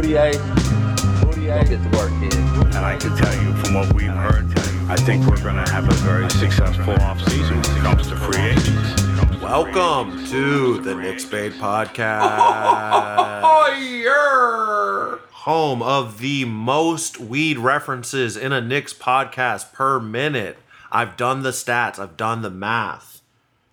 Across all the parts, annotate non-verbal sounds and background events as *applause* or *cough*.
48. 48. Get to work, kid. And I can tell you from what we've heard, I think we're going to have a very successful offseason when it comes to free agents. Welcome to the Knicks Bait Podcast. *laughs* Oh, Home of the most weed references in a Knicks podcast per minute. I've done the stats, I've done the math.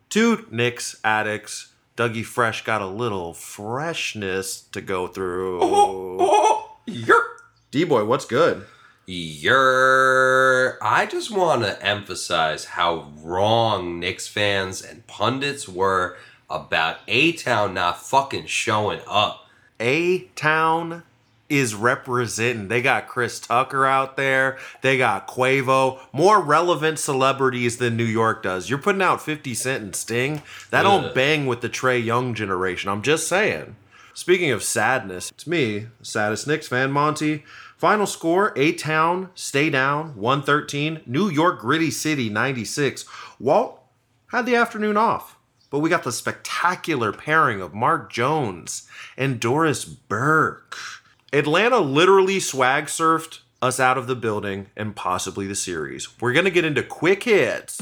Two Knicks addicts. Dougie Fresh got a little freshness to go through. Oh, oh, oh. D boy, what's good? Yer, I just want to emphasize how wrong Knicks fans and pundits were about A Town not fucking showing up. A Town is representing. They got Chris Tucker out there. They got Quavo. More relevant celebrities than New York does. You're putting out 50 Cent and Sting. That don't bang with the Trae Young generation. I'm just saying. Speaking of sadness, it's me, saddest Knicks fan, Monty. Final score, A-Town, stay down, 113. New York Gritty City, 96. Walt had the afternoon off. But we got the spectacular pairing of Mark Jones and Doris Burke. Atlanta literally swag surfed us out of the building and possibly the series. We're going to get into quick hits.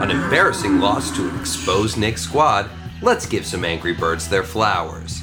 An embarrassing loss to an exposed Knicks squad. Let's give some Angry Birds their flowers.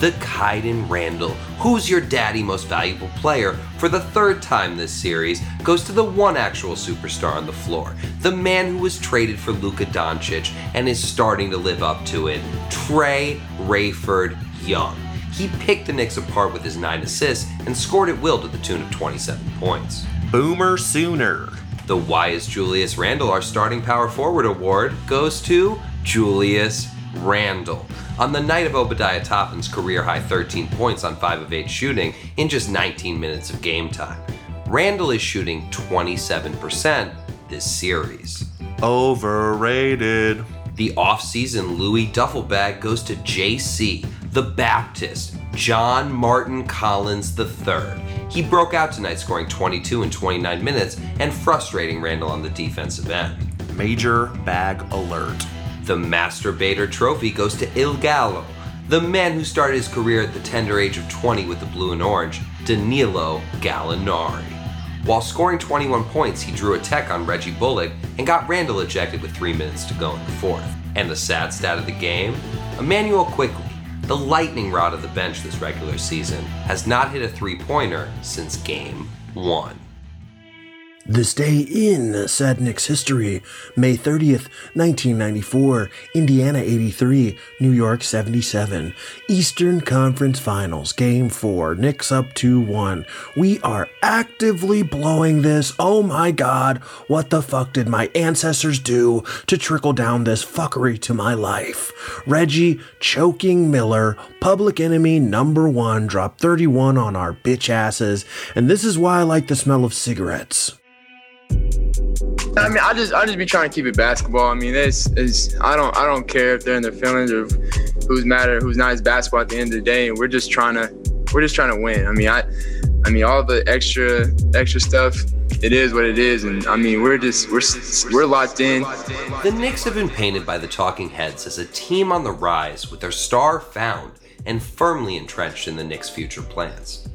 The Kaiden Randall, who's your daddy most valuable player, for the third time this series, goes to the one actual superstar on the floor. The man who was traded for Luka Doncic and is starting to live up to it, Trae Rayford Young. He picked the Knicks apart with his 9 assists and scored at will to the tune of 27 points. Boomer Sooner. The Why is Julius Randle our starting power forward award goes to Julius Randle. On the night of Obadiah Toppin's career high 13 points on 5 of 8 shooting in just 19 minutes of game time, Randle is shooting 27% this series. Overrated. The offseason Louis duffel bag goes to JC, the Baptist, John Martin Collins III. He broke out tonight, scoring 22 in 29 minutes and frustrating Randle on the defensive end. Major bag alert. The Masturbator Trophy goes to Il Gallo, the man who started his career at the tender age of 20 with the blue and orange, Danilo Gallinari. While scoring 21 points, he drew a tech on Reggie Bullock and got Randle ejected with three minutes to go in the fourth. And the sad stat of the game? Immanuel Quickley, the lightning rod of the bench this regular season, has not hit a three pointer since game one. This day in Sad Knicks history, May 30th, 1994, Indiana 83, New York 77. Eastern Conference Finals, Game 4, Knicks up 2 1. We are actively blowing this. Oh my god, what the fuck did my ancestors do to trickle down this fuckery to my life? Reggie choking Miller, public enemy number one, dropped 31 on our bitch asses, and this is why I like the smell of cigarettes. I mean, I just I just be trying to keep it basketball. I mean, it's, it's I don't I don't care if they're in their feelings or who's mad or who's not. It's basketball at the end of the day, and we're just trying to we're just trying to win. I mean, I I mean all the extra extra stuff. It is what it is, and I mean we're just we're we're locked in. The Knicks have been painted by the talking heads as a team on the rise with their star found and firmly entrenched in the Knicks' future plans.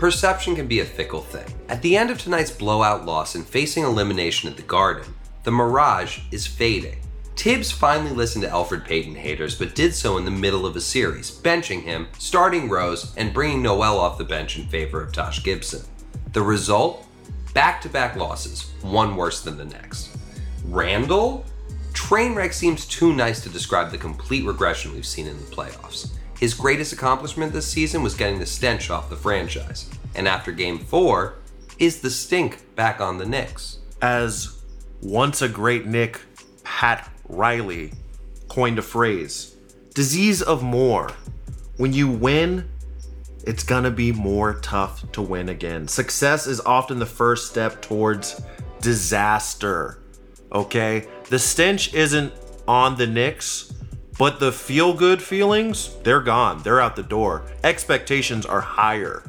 Perception can be a fickle thing. At the end of tonight's blowout loss and facing elimination at the Garden, the mirage is fading. Thibs finally listened to Elfrid Payton haters, but did so in the middle of a series, benching him, starting Rose, and bringing Noel off the bench in favor of Taj Gibson. The result? Back to back losses, one worse than the next. Randle? Trainwreck seems too nice to describe the complete regression we've seen in the playoffs. His greatest accomplishment this season was getting the stench off the franchise. And after game four, is the stink back on the Knicks? As once a great Knick, Pat Riley, coined a phrase disease of more. When you win, it's gonna be more tough to win again. Success is often the first step towards disaster. Okay? The stench isn't on the Knicks, but the feel good feelings, they're gone. They're out the door. Expectations are higher.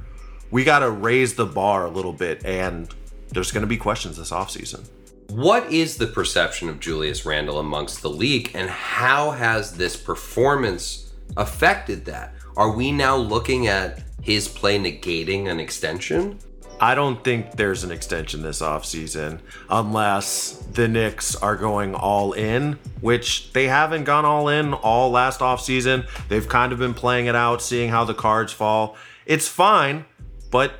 We gotta raise the bar a little bit, and there's gonna be questions this offseason. What is the perception of Julius Randle amongst the league, and how has this performance affected that? are we now looking at his play negating an extension? I don't think there's an extension this offseason unless the Knicks are going all in, which they haven't gone all in all last offseason. They've kind of been playing it out, seeing how the cards fall. It's fine, but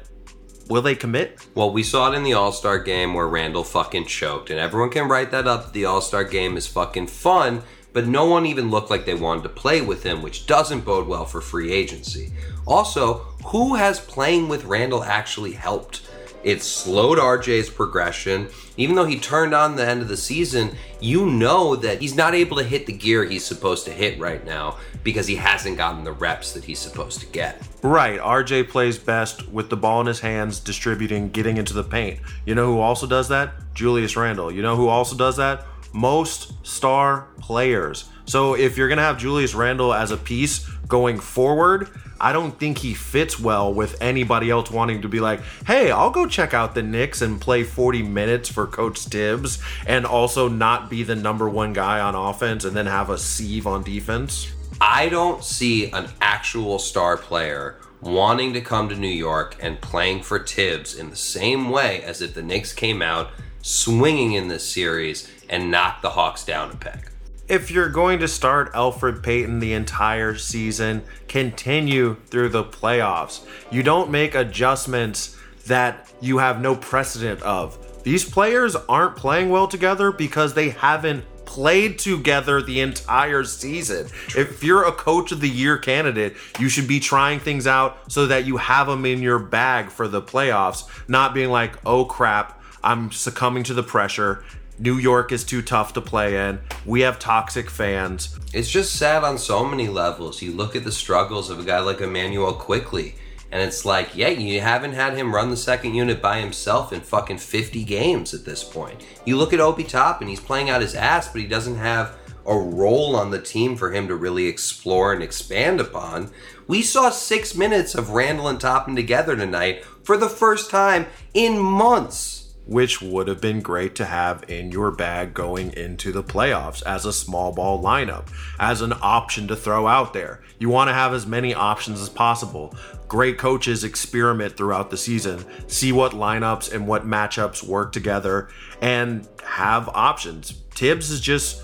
will they commit? Well, we saw it in the All Star game where Randle fucking choked, and everyone can write that up. The All Star game is fucking fun, but no one even looked like they wanted to play with him, which doesn't bode well for free agency. Also, who has playing with Randle actually helped? It slowed RJ's progression. Even though he turned on the end of the season, you know that he's not able to hit the gear he's supposed to hit right now because he hasn't gotten the reps that he's supposed to get. Right. RJ plays best with the ball in his hands, distributing, getting into the paint. You know who also does that? Julius Randle. You know who also does that? Most star players. So if you're going to have Julius Randle as a piece going forward, I don't think he fits well with anybody else wanting to be like, hey, I'll go check out the Knicks and play 40 minutes for Coach Thibs and also not be the number one guy on offense and then have a sieve on defense. I don't see an actual star player wanting to come to New York and playing for Thibs in the same way as if the Knicks came out swinging in this series and knock the Hawks down a peg if you're going to start Elfrid Payton the entire season, continue through the playoffs. You don't make adjustments that you have no precedent of. These players aren't playing well together because they haven't played together the entire season. If you're a coach of the year candidate, you should be trying things out so that you have them in your bag for the playoffs, not being like, oh crap, I'm succumbing to the pressure. New York is too tough to play in. We have toxic fans. It's just sad on so many levels. You look at the struggles of a guy like Immanuel Quickley, and it's like, yeah, you haven't had him run the second unit by himself in fucking 50 games at this point. You look at Obi and he's playing out his ass, but he doesn't have a role on the team for him to really explore and expand upon. We saw six minutes of Randle and Toppin together tonight for the first time in months which would have been great to have in your bag going into the playoffs as a small ball lineup, as an option to throw out there. You want to have as many options as possible. Great coaches experiment throughout the season, see what lineups and what matchups work together, and have options. Thibs is just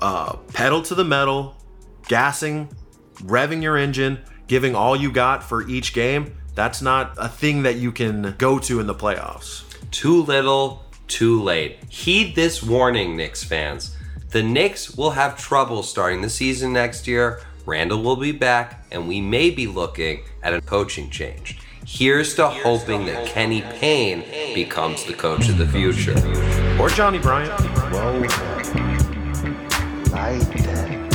uh, pedal to the metal, gassing, revving your engine, giving all you got for each game. That's not a thing that you can go to in the playoffs. Too little, too late. Heed this warning, Knicks fans. The Knicks will have trouble starting the season next year. Randle will be back, and we may be looking at a coaching change. Here's to hoping that Kenny Payne becomes the coach of the future. Or Johnny Bryant. Roll that. Light that.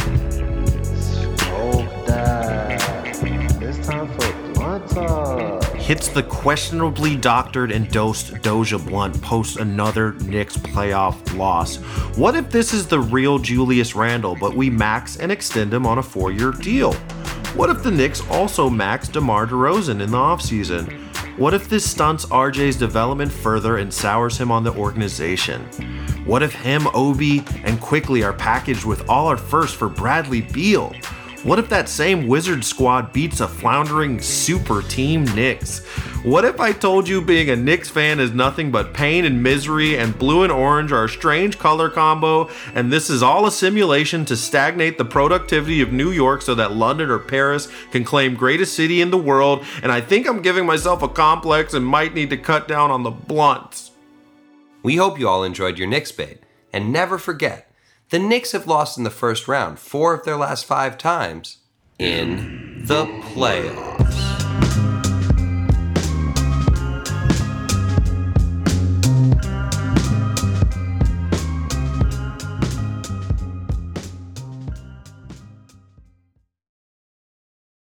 Smoke that. It's time for blunt talk hits the questionably doctored and dosed Doja Blunt post another Knicks playoff loss. What if this is the real Julius Randle, but we max and extend him on a four year deal? What if the Knicks also max DeMar DeRozan in the offseason? What if this stunts RJ's development further and sours him on the organization? What if him, Obi, and Quickley are packaged with all our first for Bradley Beal? What if that same Wizard squad beats a floundering super team Knicks? What if I told you being a Knicks fan is nothing but pain and misery and blue and orange are a strange color combo and this is all a simulation to stagnate the productivity of New York so that London or Paris can claim greatest city in the world and I think I'm giving myself a complex and might need to cut down on the blunts. We hope you all enjoyed your Knicks bait and never forget the Knicks have lost in the first round four of their last five times in the playoffs.